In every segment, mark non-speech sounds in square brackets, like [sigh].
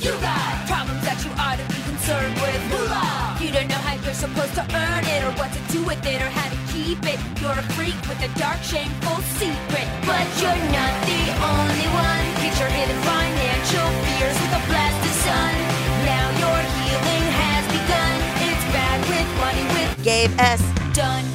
You got problems that you ought to be concerned with. Moolah. You don't know how you're supposed to earn it, or what to do with it, or how to keep it. You're a freak with a dark, shameful secret. But you're not the only one. Get your hidden financial fears with a blast of sun. Now your healing has begun. It's bad with money with Gabe S. Dunn.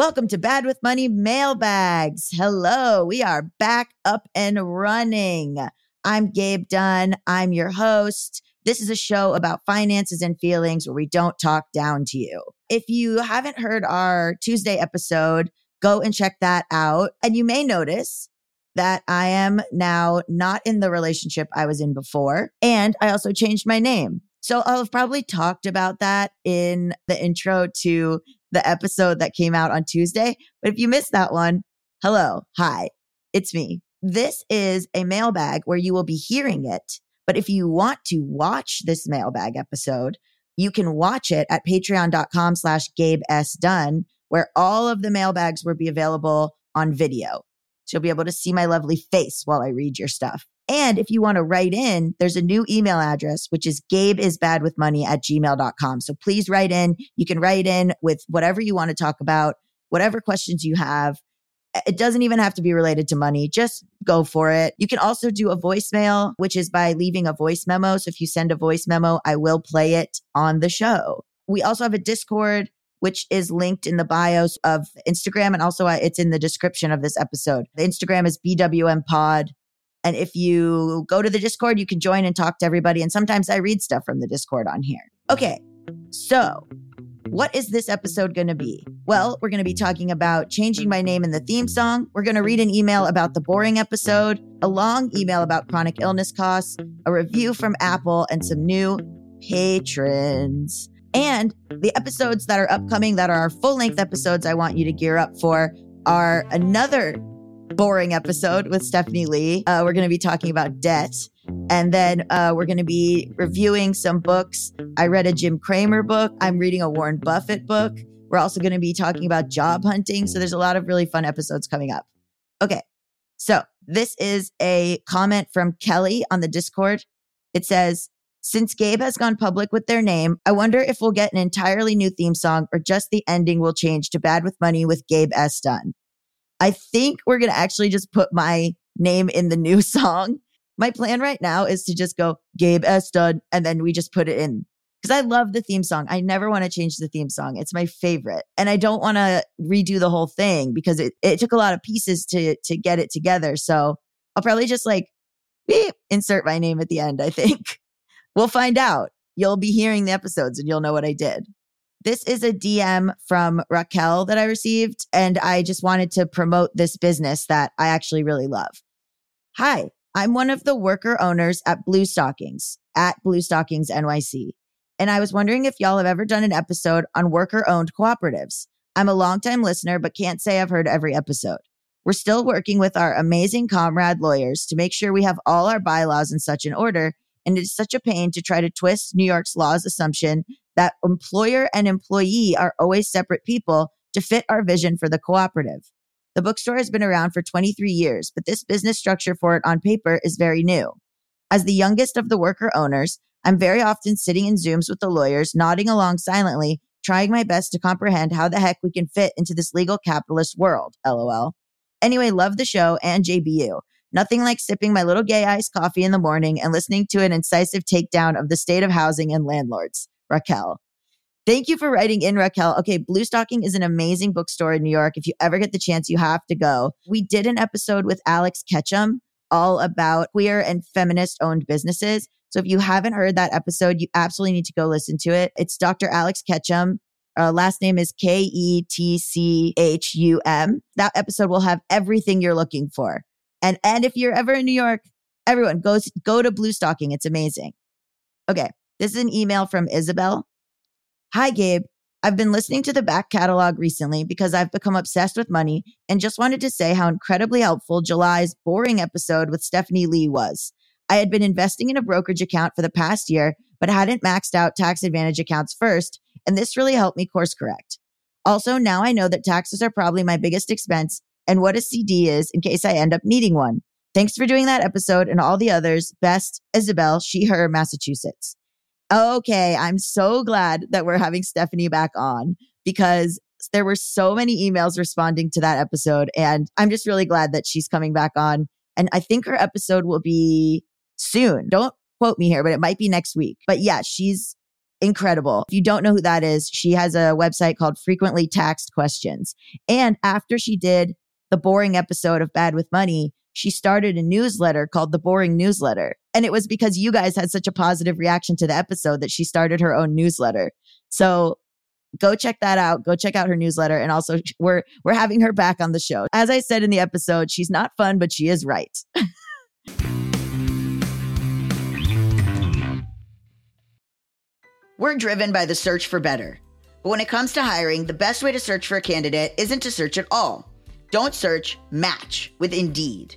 Welcome to Bad with Money Mailbags. Hello, we are back up and running. I'm Gabe Dunn. I'm your host. This is a show about finances and feelings where we don't talk down to you. If you haven't heard our Tuesday episode, go and check that out. And you may notice that I am now not in the relationship I was in before. And I also changed my name. So I'll have probably talked about that in the intro to the episode that came out on Tuesday. But if you missed that one, hello, hi, it's me. This is a mailbag where you will be hearing it. But if you want to watch this mailbag episode, you can watch it at patreon.com slash Gabe S. Dunn, where all of the mailbags will be available on video. So you'll be able to see my lovely face while I read your stuff. And if you want to write in, there's a new email address, which is gabeisbadwithmoney at gmail.com. So please write in. You can write in with whatever you want to talk about, whatever questions you have. It doesn't even have to be related to money. Just go for it. You can also do a voicemail, which is by leaving a voice memo. So if you send a voice memo, I will play it on the show. We also have a Discord, which is linked in the bios of Instagram. And also uh, it's in the description of this episode. The Instagram is BWM Pod. And if you go to the Discord, you can join and talk to everybody. And sometimes I read stuff from the Discord on here. Okay. So what is this episode going to be? Well, we're going to be talking about changing my name in the theme song. We're going to read an email about the boring episode, a long email about chronic illness costs, a review from Apple, and some new patrons. And the episodes that are upcoming, that are our full length episodes, I want you to gear up for, are another boring episode with Stephanie Lee. Uh, we're going to be talking about debt. And then uh, we're going to be reviewing some books. I read a Jim Cramer book. I'm reading a Warren Buffett book. We're also going to be talking about job hunting. So there's a lot of really fun episodes coming up. Okay. So this is a comment from Kelly on the Discord. It says, since Gabe has gone public with their name, I wonder if we'll get an entirely new theme song or just the ending will change to Bad with Money with Gabe S. Dunn. I think we're going to actually just put my name in the new [laughs] song. My plan right now is to just go Gabe S. Dunn and then we just put it in because I love the theme song. I never want to change the theme song. It's my favorite. And I don't want to redo the whole thing because it, it took a lot of pieces to to get it together. So I'll probably just like beep, insert my name at the end, I think. [laughs] We'll find out. You'll be hearing the episodes and you'll know what I did. This is a DM from Raquel that I received, and I just wanted to promote this business that I actually really love. Hi, I'm one of the worker owners at Blue Stockings at Blue Stockings NYC. And I was wondering if y'all have ever done an episode on worker owned cooperatives. I'm a longtime listener, but can't say I've heard every episode. We're still working with our amazing comrade lawyers to make sure we have all our bylaws in such an order. And it is such a pain to try to twist New York's law's assumption that employer and employee are always separate people to fit our vision for the cooperative. The bookstore has been around for 23 years, but this business structure for it on paper is very new. As the youngest of the worker owners, I'm very often sitting in Zooms with the lawyers, nodding along silently, trying my best to comprehend how the heck we can fit into this legal capitalist world. LOL. Anyway, love the show and JBU. Nothing like sipping my little gay iced coffee in the morning and listening to an incisive takedown of the state of housing and landlords. Raquel. Thank you for writing in, Raquel. Okay, Blue Stocking is an amazing bookstore in New York. If you ever get the chance, you have to go. We did an episode with Alex Ketchum all about queer and feminist owned businesses. So if you haven't heard that episode, you absolutely need to go listen to it. It's Dr. Alex Ketchum. Uh, last name is K E T C H U M. That episode will have everything you're looking for. And and if you're ever in New York, Everyone goes go to Blue Stocking. It's amazing. Okay. This is an email from Isabel. Hi, Gabe. I've been listening to the back catalog recently because I've become obsessed with money and just wanted to say how incredibly helpful July's boring episode with Stephanie Lee was. I had been investing in a brokerage account for the past year, but hadn't maxed out tax advantage accounts first, and this really helped me course correct. Also, now I know that taxes are probably my biggest expense and what a CD is in case I end up needing one. Thanks for doing that episode and all the others. Best, Isabel, she, her, Massachusetts. Okay, I'm so glad that we're having Stephanie back on because there were so many emails responding to that episode. And I'm just really glad that she's coming back on. And I think her episode will be soon. Don't quote me here, but it might be next week. But yeah, she's incredible. If you don't know who that is, she has a website called Frequently Taxed Questions. And after she did the boring episode of Bad with Money, she started a newsletter called The Boring Newsletter. And it was because you guys had such a positive reaction to the episode that she started her own newsletter. So go check that out. Go check out her newsletter. And also we're we're having her back on the show. As I said in the episode, she's not fun, but she is right. [laughs] we're driven by the search for better. But when it comes to hiring, the best way to search for a candidate isn't to search at all. Don't search, match with Indeed.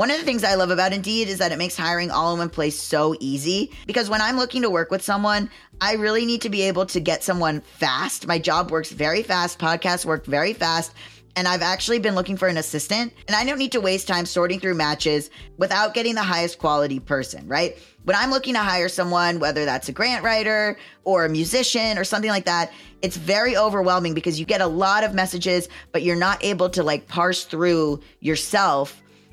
One of the things I love about Indeed is that it makes hiring all in one place so easy because when I'm looking to work with someone, I really need to be able to get someone fast. My job works very fast, podcasts work very fast. And I've actually been looking for an assistant, and I don't need to waste time sorting through matches without getting the highest quality person, right? When I'm looking to hire someone, whether that's a grant writer or a musician or something like that, it's very overwhelming because you get a lot of messages, but you're not able to like parse through yourself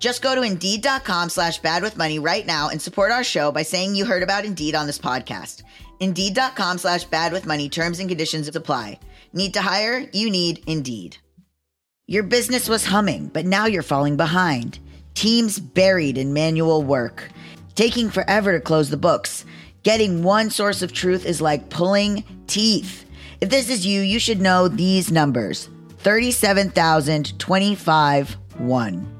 Just go to Indeed.com slash bad with money right now and support our show by saying you heard about Indeed on this podcast. Indeed.com slash bad with money terms and conditions apply. Need to hire? You need Indeed. Your business was humming, but now you're falling behind. Teams buried in manual work. Taking forever to close the books. Getting one source of truth is like pulling teeth. If this is you, you should know these numbers 37,025 1.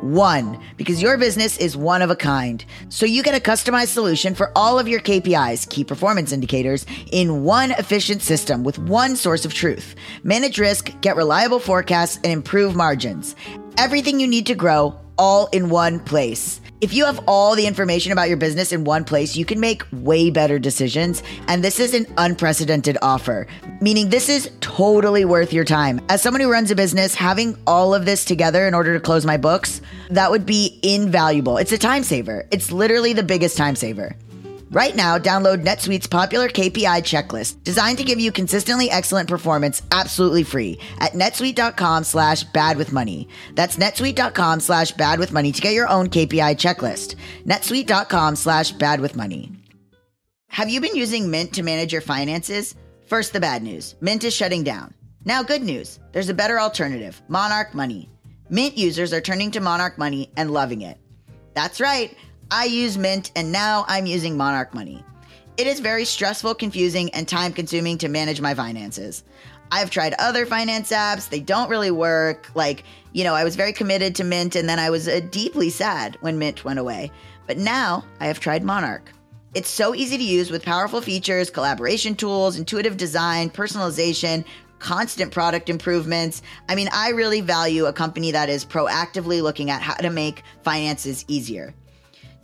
One, because your business is one of a kind. So you get a customized solution for all of your KPIs, key performance indicators, in one efficient system with one source of truth. Manage risk, get reliable forecasts, and improve margins. Everything you need to grow all in one place. If you have all the information about your business in one place, you can make way better decisions. And this is an unprecedented offer, meaning this is totally worth your time. As someone who runs a business, having all of this together in order to close my books, that would be invaluable. It's a time saver. It's literally the biggest time saver. Right now, download NetSuite's popular KPI checklist, designed to give you consistently excellent performance absolutely free at netsuite.com slash bad with money. That's netsuite.com slash bad with money to get your own KPI checklist. netsuite.com slash bad with money. Have you been using Mint to manage your finances? First, the bad news Mint is shutting down. Now, good news there's a better alternative Monarch Money. Mint users are turning to Monarch Money and loving it. That's right. I use Mint and now I'm using Monarch Money. It is very stressful, confusing, and time consuming to manage my finances. I've tried other finance apps, they don't really work. Like, you know, I was very committed to Mint and then I was uh, deeply sad when Mint went away. But now I have tried Monarch. It's so easy to use with powerful features, collaboration tools, intuitive design, personalization, constant product improvements. I mean, I really value a company that is proactively looking at how to make finances easier.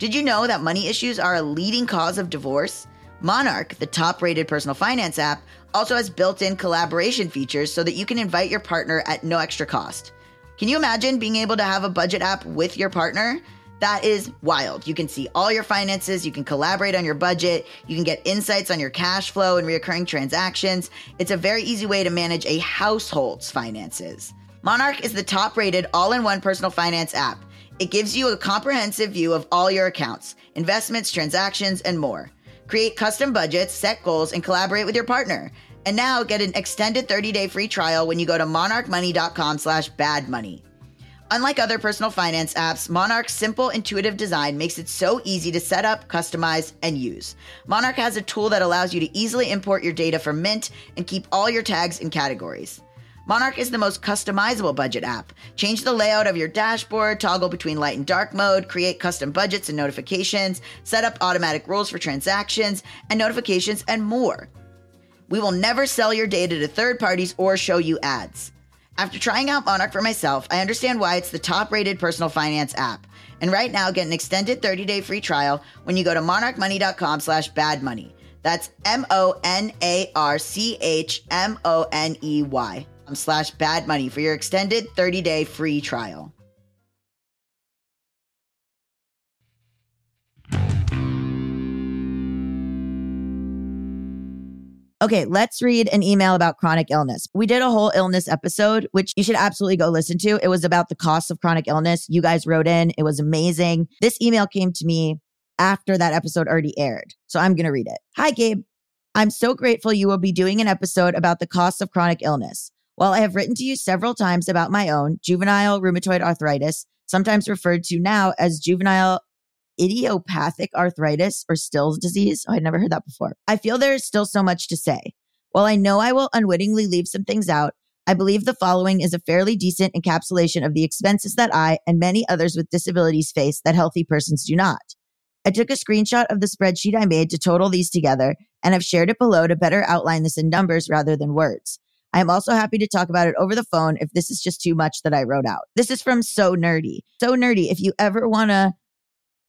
Did you know that money issues are a leading cause of divorce? Monarch, the top rated personal finance app, also has built in collaboration features so that you can invite your partner at no extra cost. Can you imagine being able to have a budget app with your partner? That is wild. You can see all your finances, you can collaborate on your budget, you can get insights on your cash flow and recurring transactions. It's a very easy way to manage a household's finances. Monarch is the top rated all in one personal finance app. It gives you a comprehensive view of all your accounts, investments, transactions, and more. Create custom budgets, set goals, and collaborate with your partner. And now get an extended 30-day free trial when you go to monarchmoney.com slash badmoney. Unlike other personal finance apps, Monarch's simple, intuitive design makes it so easy to set up, customize, and use. Monarch has a tool that allows you to easily import your data from Mint and keep all your tags and categories. Monarch is the most customizable budget app. Change the layout of your dashboard, toggle between light and dark mode, create custom budgets and notifications, set up automatic rules for transactions and notifications, and more. We will never sell your data to third parties or show you ads. After trying out Monarch for myself, I understand why it's the top rated personal finance app. And right now, get an extended 30 day free trial when you go to monarchmoney.com slash badmoney. That's M O N A R C H M O N E Y slash bad money for your extended 30 day free trial. Okay, let's read an email about chronic illness. We did a whole illness episode, which you should absolutely go listen to. It was about the cost of chronic illness. You guys wrote in, it was amazing. This email came to me after that episode already aired. So I'm going to read it. Hi, Gabe. I'm so grateful you will be doing an episode about the cost of chronic illness. While I have written to you several times about my own juvenile rheumatoid arthritis, sometimes referred to now as juvenile idiopathic arthritis or Still's disease. Oh, I'd never heard that before. I feel there is still so much to say. While I know I will unwittingly leave some things out, I believe the following is a fairly decent encapsulation of the expenses that I and many others with disabilities face that healthy persons do not. I took a screenshot of the spreadsheet I made to total these together and have shared it below to better outline this in numbers rather than words. I am also happy to talk about it over the phone if this is just too much that I wrote out. This is from Sew Nerdy. Sew Nerdy, if you ever want to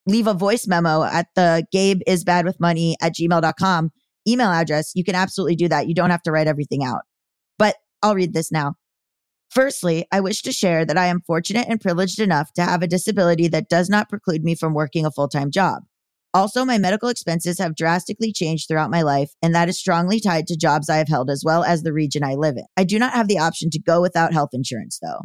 leave a voice memo at the Gabe is bad with money at gmail.com email address, you can absolutely do that. You don't have to write everything out. But I'll read this now. Firstly, I wish to share that I am fortunate and privileged enough to have a disability that does not preclude me from working a full time job. Also, my medical expenses have drastically changed throughout my life, and that is strongly tied to jobs I have held as well as the region I live in. I do not have the option to go without health insurance, though.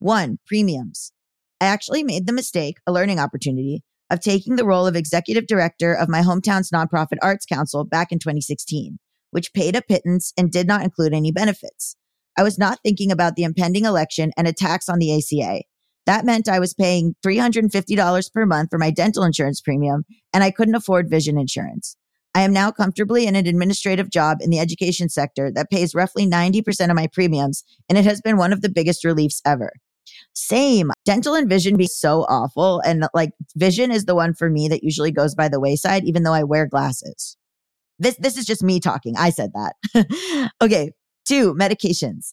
One, premiums. I actually made the mistake, a learning opportunity, of taking the role of executive director of my hometown's nonprofit arts council back in 2016, which paid a pittance and did not include any benefits. I was not thinking about the impending election and a tax on the ACA. That meant I was paying $350 per month for my dental insurance premium, and I couldn't afford vision insurance. I am now comfortably in an administrative job in the education sector that pays roughly 90% of my premiums, and it has been one of the biggest reliefs ever. Same. Dental and vision be so awful. And like vision is the one for me that usually goes by the wayside, even though I wear glasses. This, this is just me talking. I said that. [laughs] okay. Two, medications.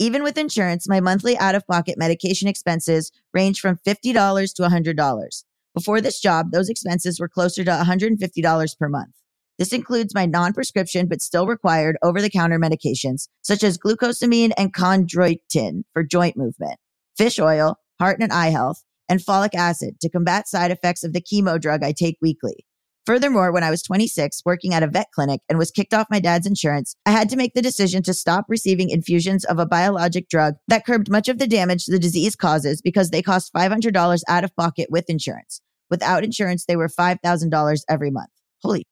Even with insurance, my monthly out of pocket medication expenses range from $50 to $100. Before this job, those expenses were closer to $150 per month. This includes my non prescription but still required over the counter medications, such as glucosamine and chondroitin for joint movement, fish oil, heart and eye health, and folic acid to combat side effects of the chemo drug I take weekly. Furthermore, when I was 26, working at a vet clinic and was kicked off my dad's insurance, I had to make the decision to stop receiving infusions of a biologic drug that curbed much of the damage the disease causes because they cost $500 out of pocket with insurance. Without insurance, they were $5,000 every month. Holy.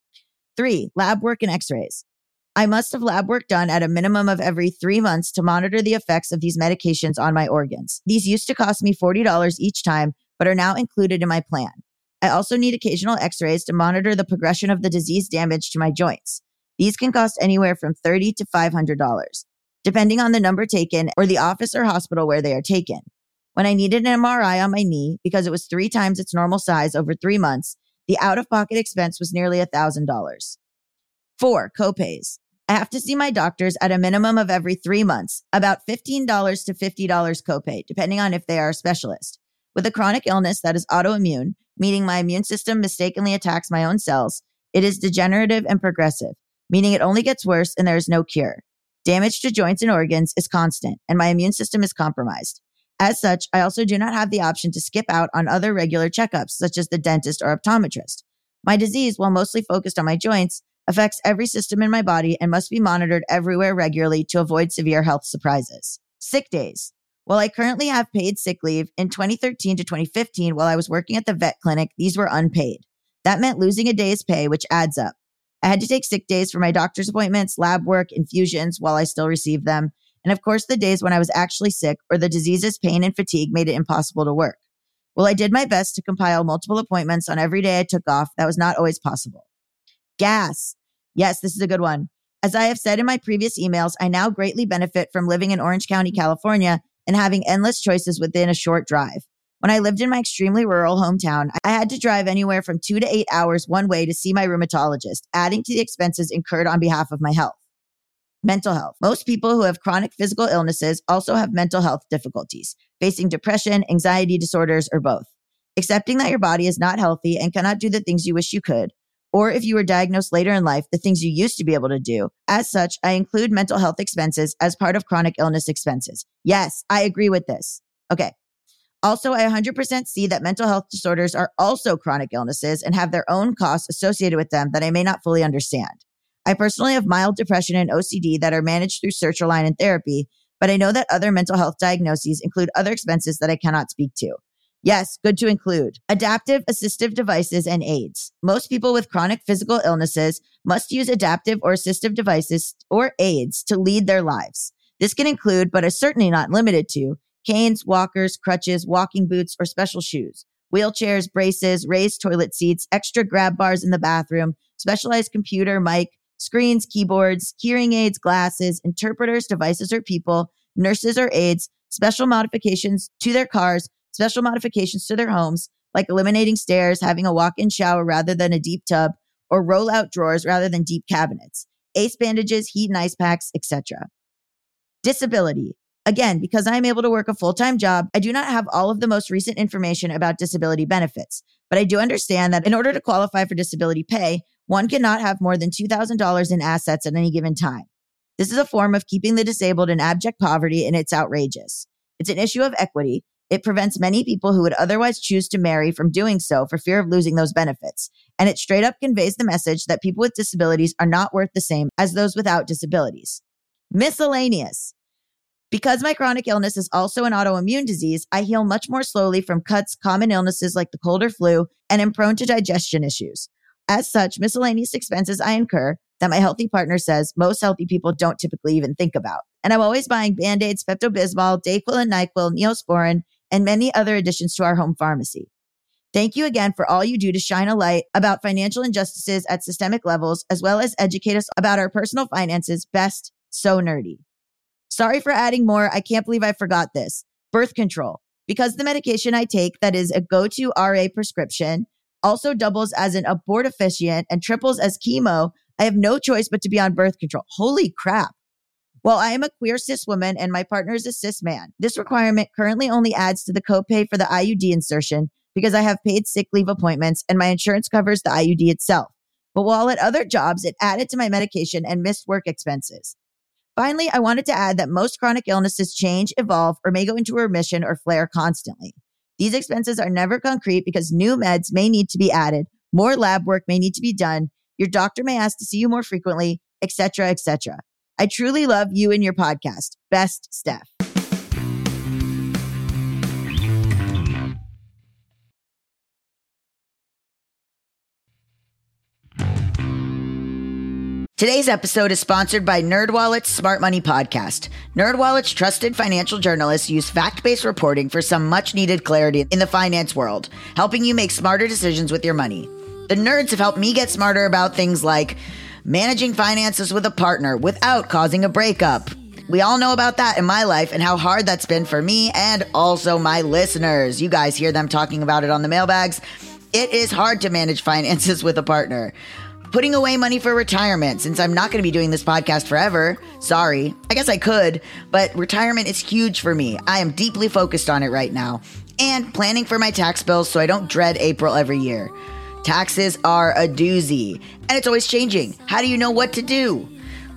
Three, lab work and x rays. I must have lab work done at a minimum of every three months to monitor the effects of these medications on my organs. These used to cost me $40 each time, but are now included in my plan. I also need occasional x rays to monitor the progression of the disease damage to my joints. These can cost anywhere from 30 to $500, depending on the number taken or the office or hospital where they are taken. When I needed an MRI on my knee because it was three times its normal size over three months, the out of pocket expense was nearly $1,000. Four, copays. I have to see my doctors at a minimum of every three months, about $15 to $50 copay, depending on if they are a specialist. With a chronic illness that is autoimmune, meaning my immune system mistakenly attacks my own cells, it is degenerative and progressive, meaning it only gets worse and there is no cure. Damage to joints and organs is constant, and my immune system is compromised. As such, I also do not have the option to skip out on other regular checkups, such as the dentist or optometrist. My disease, while mostly focused on my joints, affects every system in my body and must be monitored everywhere regularly to avoid severe health surprises. Sick days. While I currently have paid sick leave, in 2013 to 2015, while I was working at the vet clinic, these were unpaid. That meant losing a day's pay, which adds up. I had to take sick days for my doctor's appointments, lab work, infusions while I still received them. And of course, the days when I was actually sick or the disease's pain and fatigue made it impossible to work. Well, I did my best to compile multiple appointments on every day I took off. That was not always possible. Gas. Yes, this is a good one. As I have said in my previous emails, I now greatly benefit from living in Orange County, California, and having endless choices within a short drive. When I lived in my extremely rural hometown, I had to drive anywhere from two to eight hours one way to see my rheumatologist, adding to the expenses incurred on behalf of my health. Mental health. Most people who have chronic physical illnesses also have mental health difficulties, facing depression, anxiety disorders, or both. Accepting that your body is not healthy and cannot do the things you wish you could, or if you were diagnosed later in life, the things you used to be able to do. As such, I include mental health expenses as part of chronic illness expenses. Yes, I agree with this. Okay. Also, I 100% see that mental health disorders are also chronic illnesses and have their own costs associated with them that I may not fully understand. I personally have mild depression and OCD that are managed through sertraline and therapy, but I know that other mental health diagnoses include other expenses that I cannot speak to. Yes, good to include. Adaptive assistive devices and aids. Most people with chronic physical illnesses must use adaptive or assistive devices or aids to lead their lives. This can include, but is certainly not limited to, canes, walkers, crutches, walking boots, or special shoes, wheelchairs, braces, raised toilet seats, extra grab bars in the bathroom, specialized computer, mic, screens, keyboards, hearing aids, glasses, interpreters, devices, or people, nurses or aides, special modifications to their cars, special modifications to their homes, like eliminating stairs, having a walk in shower rather than a deep tub, or roll out drawers rather than deep cabinets, ace bandages, heat and ice packs, etc. Disability. Again, because I am able to work a full time job, I do not have all of the most recent information about disability benefits, but I do understand that in order to qualify for disability pay, one cannot have more than $2,000 in assets at any given time. This is a form of keeping the disabled in abject poverty, and it's outrageous. It's an issue of equity. It prevents many people who would otherwise choose to marry from doing so for fear of losing those benefits. And it straight up conveys the message that people with disabilities are not worth the same as those without disabilities. Miscellaneous. Because my chronic illness is also an autoimmune disease, I heal much more slowly from cuts, common illnesses like the cold or flu, and am prone to digestion issues. As such, miscellaneous expenses I incur that my healthy partner says most healthy people don't typically even think about. And I'm always buying Band Aids, Pepto Bismol, Dayquil and NyQuil, Neosporin, and many other additions to our home pharmacy. Thank you again for all you do to shine a light about financial injustices at systemic levels, as well as educate us about our personal finances. Best, Sew Nerdy. Sorry for adding more. I can't believe I forgot this. Birth control. Because the medication I take that is a go to RA prescription also doubles as an abortifacient and triples as chemo, I have no choice but to be on birth control. Holy crap. While I am a queer cis woman and my partner is a cis man, this requirement currently only adds to the copay for the IUD insertion because I have paid sick leave appointments and my insurance covers the IUD itself. But while at other jobs, it added to my medication and missed work expenses. Finally, I wanted to add that most chronic illnesses change, evolve, or may go into remission or flare constantly. These expenses are never concrete because new meds may need to be added, more lab work may need to be done, your doctor may ask to see you more frequently, etc., etc. I truly love you and your podcast. Best, Steph. Today's episode is sponsored by NerdWallet's Smart Money Podcast. NerdWallet's trusted financial journalists use fact-based reporting for some much-needed clarity in the finance world, helping you make smarter decisions with your money. The nerds have helped me get smarter about things like managing finances with a partner without causing a breakup, We all know about that in my life and how hard that's been for me and also my listeners. You guys hear them talking about it on the mailbags. It is hard to manage [laughs] finances with a partner. Putting away money for retirement, since I'm not going to be doing this podcast forever. Sorry. I guess I could, but retirement is huge for me. I am deeply focused on it right now. And planning for my tax bills so I don't dread April every year. Taxes are a doozy, and it's always changing. How do you know what to do?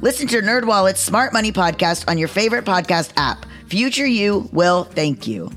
Listen to NerdWallet's Smart Money Podcast on your favorite podcast app. Future you will thank you.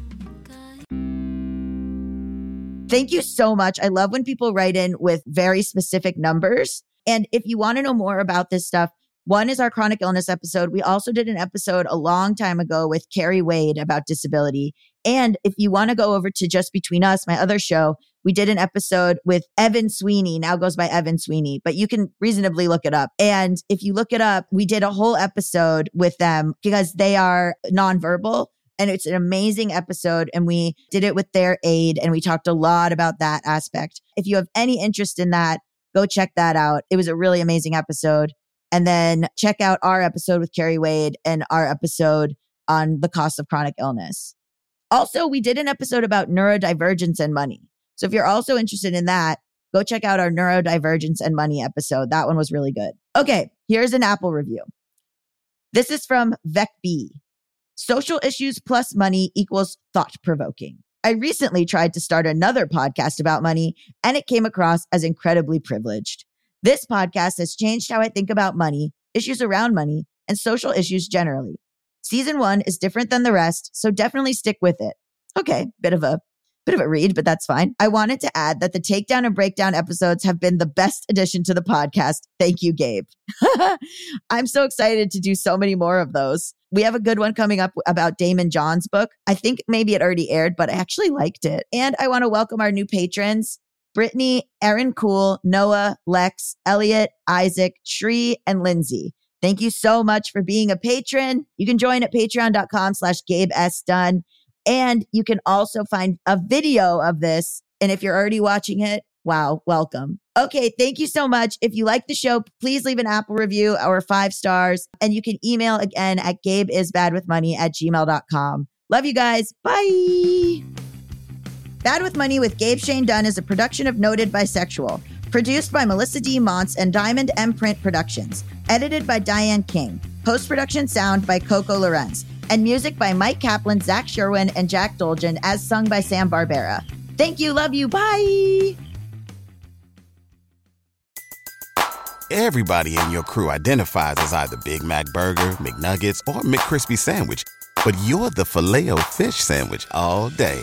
Thank you so much. I love when people write in with very specific numbers. And if you want to know more about this stuff, one is our chronic illness episode. We also did an episode a long time ago with Carrie Wade about disability. And if you want to go over to Just Between Us, my other show, we did an episode with Evan Sweeney, now goes by Evan Sweeney, but you can reasonably look it up. And if you look it up, we did a whole episode with them because they are nonverbal. And it's an amazing episode. And we did it with their aid and we talked a lot about that aspect. If you have any interest in that, go check that out. It was a really amazing episode. And then check out our episode with Carrie Wade and our episode on the cost of chronic illness. Also, we did an episode about neurodivergence and money. So if you're also interested in that, go check out our neurodivergence and money episode. That one was really good. Okay, here's an Apple review. This is from Vec B. Social issues plus money equals thought provoking. I recently tried to start another podcast about money and it came across as incredibly privileged. This podcast has changed how I think about money, issues around money, and social issues generally. Season one is different than the rest, so definitely stick with it. Okay, bit of a bit of a read, but that's fine. I wanted to add that the takedown and breakdown episodes have been the best addition to the podcast. Thank you, Gabe. [laughs] I'm so excited to do so many more of those. We have a good one coming up about Daymond John's book. I think maybe it already aired, but I actually liked it. And I want to welcome our new patrons. Brittany, Erin Cool, Noah, Lex, Elliot, Isaac, Shree, and Lindsay. Thank you so much for being a patron. You can join at patreon.com slash Gabe S. Dunn. And you can also find a video of this. And if you're already watching it, wow, welcome. Okay, thank you so much. If you like the show, please leave an Apple review or five stars. And you can email again at gabeisbadwithmoney at gmail.com. Love you guys. Bye. Bad with Money with Gabe Shane Dunn is a production of Noted Bisexual, produced by Melisa D. Monts and Diamond MPrint Productions, edited by Diane Kang, post production sound by Coco Llorens and music by Mike Kaplan, Zach Sherwin, and Jack Dolgen, as sung by Sam Barbera. Thank you. Love you. Bye. Everybody in your crew identifies as either Big Mac Burger, McNuggets, or McCrispy Sandwich, but you're the filet fish Sandwich all day.